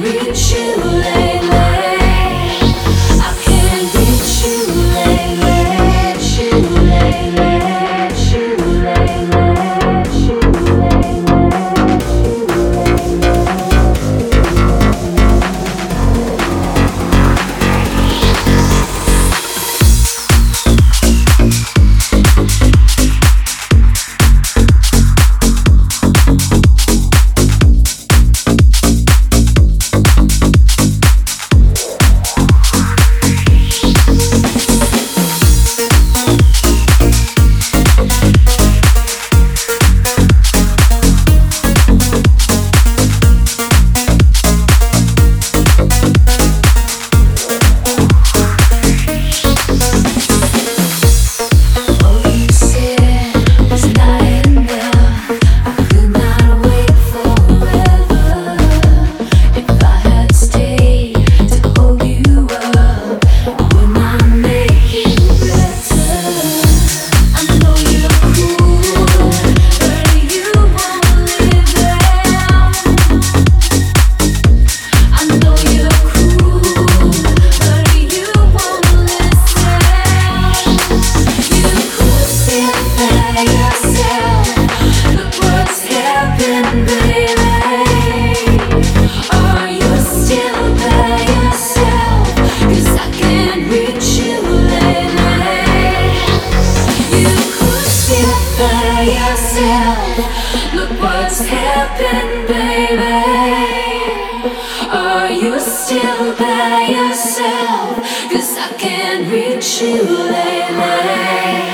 Reach you. By yourself. Look what's happened, baby. Are you still by yourself? Cause I can't reach you lately.